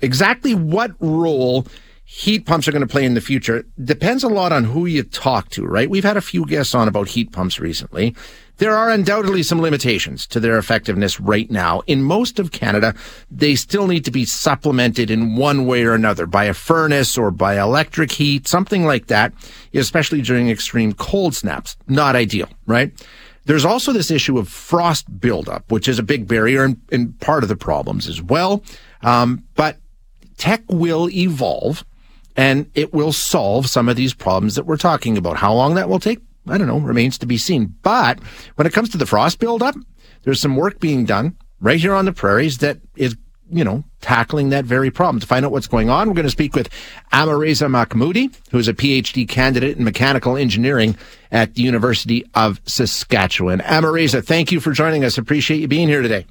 Exactly what role heat pumps are going to play in the future depends a lot on who you talk to, right? We've had a few guests on about heat pumps recently. There are undoubtedly some limitations to their effectiveness right now. In most of Canada, they still need to be supplemented in one way or another by a furnace or by electric heat, something like that, especially during extreme cold snaps. Not ideal, right? There's also this issue of frost buildup, which is a big barrier and, and part of the problems as well. Um, but tech will evolve and it will solve some of these problems that we're talking about. How long that will take, I don't know, remains to be seen. But when it comes to the frost buildup, there's some work being done right here on the prairies that is, you know, tackling that very problem. To find out what's going on, we're going to speak with Amirreza Mahmoudi, who's a PhD candidate in mechanical engineering at the University of Saskatchewan. Amirreza, thank you for joining us. Appreciate you being here today.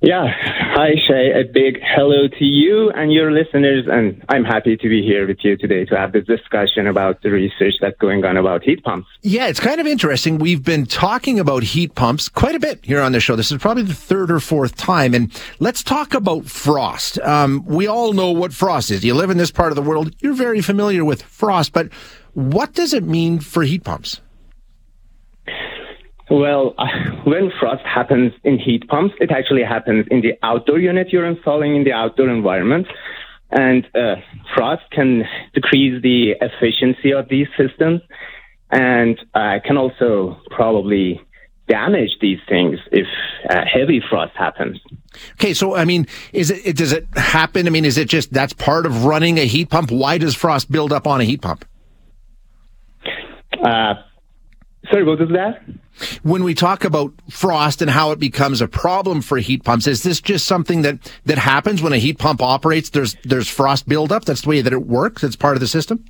Yeah. Hi, Shay. A big hello to you and your listeners. And I'm happy to be here with you today to have this discussion about the research that's going on about heat pumps. Yeah, it's kind of interesting. We've been talking about heat pumps quite a bit here on the show. This is probably the third or fourth time. And let's talk about frost. Um, we all know what frost is. You live in this part of the world. You're very familiar with frost, but what does it mean for heat pumps? Well, uh, when frost happens in heat pumps, it actually happens in the outdoor unit you're installing in the outdoor environment. And uh, frost can decrease the efficiency of these systems and uh, can also probably damage these things if uh, heavy frost happens. Okay, so I mean, is it does it happen? I mean, is it just that's part of running a heat pump? Why does frost build up on a heat pump? Uh, sorry, what was that? When we talk about frost and how it becomes a problem for heat pumps, is this just something that, that happens when a heat pump operates? There's there's frost buildup. That's the way that it works. It's part of the system.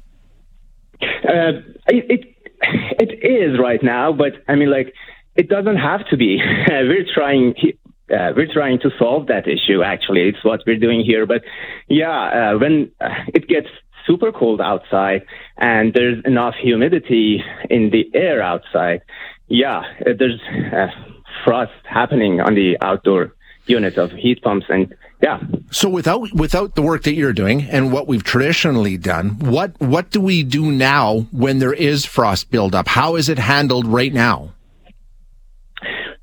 Uh, it, it it is right now, but I mean, like, it doesn't have to be. we're trying. Uh, we're trying to solve that issue. Actually, it's what we're doing here. But yeah, uh, when uh, it gets super cold outside and there's enough humidity in the air outside, yeah, uh, there's uh, frost happening on the outdoor units of heat pumps and yeah. So without without the work that you're doing and what we've traditionally done, what what do we do now when there is frost buildup? How is it handled right now?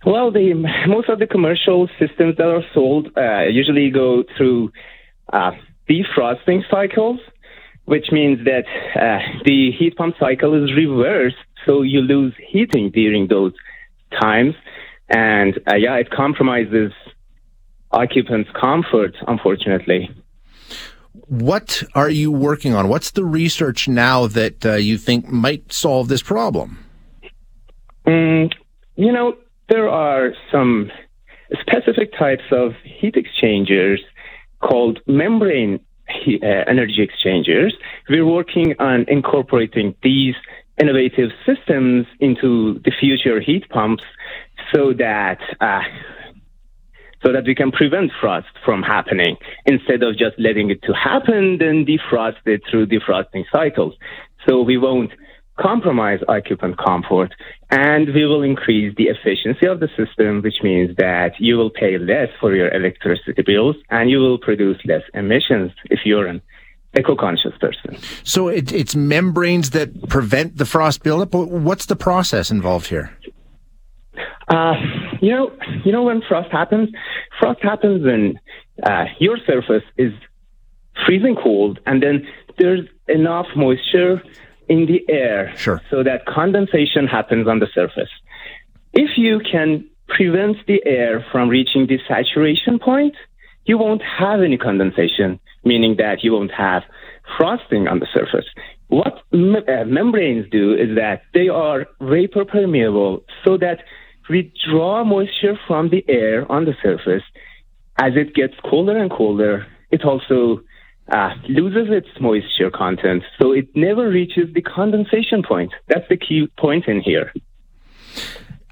Well, the most of the commercial systems that are sold uh, usually go through uh, defrosting cycles, which means that uh, the heat pump cycle is reversed so you lose heating during those times. And uh, yeah, it compromises occupants' comfort, unfortunately. What are you working on? What's the research now that uh, you think might solve this problem? Mm, you know, there are some specific types of heat exchangers called membrane uh, energy exchangers. We're working on incorporating these innovative systems into the future heat pumps so that uh, so that we can prevent frost from happening instead of just letting it to happen then defrost it through defrosting cycles so we won't compromise occupant comfort and we will increase the efficiency of the system which means that you will pay less for your electricity bills and you will produce less emissions if you're an eco-conscious person. So it, it's membranes that prevent the frost buildup. What's the process involved here? Uh, you know, you know when frost happens. Frost happens when uh, your surface is freezing cold, and then there's enough moisture in the air, sure. so that condensation happens on the surface. If you can prevent the air from reaching the saturation point, you won't have any condensation meaning that you won't have frosting on the surface. What me- uh, membranes do is that they are vapor permeable so that we draw moisture from the air on the surface. As it gets colder and colder, it also uh, loses its moisture content, so it never reaches the condensation point. That's the key point in here.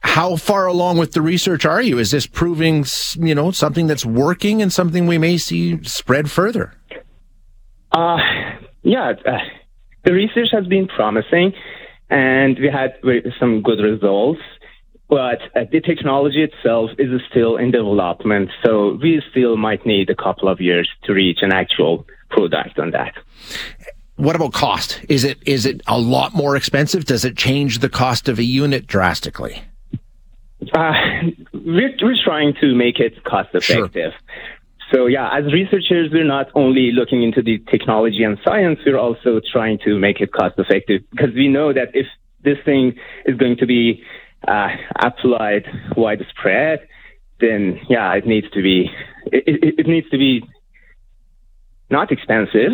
How far along with the research are you? Is this proving, you know, something that's working and something we may see spread further? Uh, yeah, uh, the research has been promising, and we had some good results. But uh, the technology itself is still in development, so we still might need a couple of years to reach an actual product on that. What about cost? Is it is it a lot more expensive? Does it change the cost of a unit drastically? Uh, we're, we're trying to make it cost effective. Sure. So yeah, as researchers, we're not only looking into the technology and science, we're also trying to make it cost effective because we know that if this thing is going to be uh, applied widespread, then yeah, it needs to be it, it, it needs to be not expensive.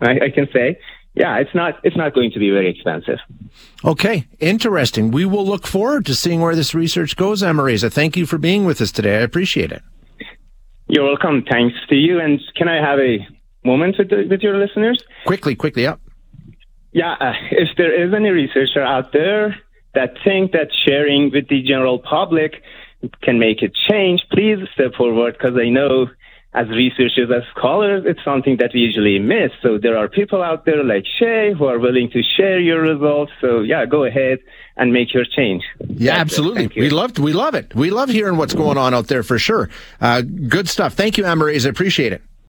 I, I can say, yeah, it's not it's not going to be very expensive. Okay, interesting. We will look forward to seeing where this research goes, Amirreza. Thank you for being with us today. I appreciate it. You're welcome. Thanks to you. And can I have a moment with, the, with your listeners? Quickly, quickly, up. Yeah, uh, if there is any researcher out there that think that sharing with the general public can make a change, please step forward because I know as researchers, as scholars, it's something that we usually miss. So there are people out there like Shay who are willing to share your results. So yeah, go ahead and make your change. Yeah, That's absolutely. We love we love it. We love hearing what's going on out there for sure. Uh, good stuff. Thank you, Amirreza. Appreciate it.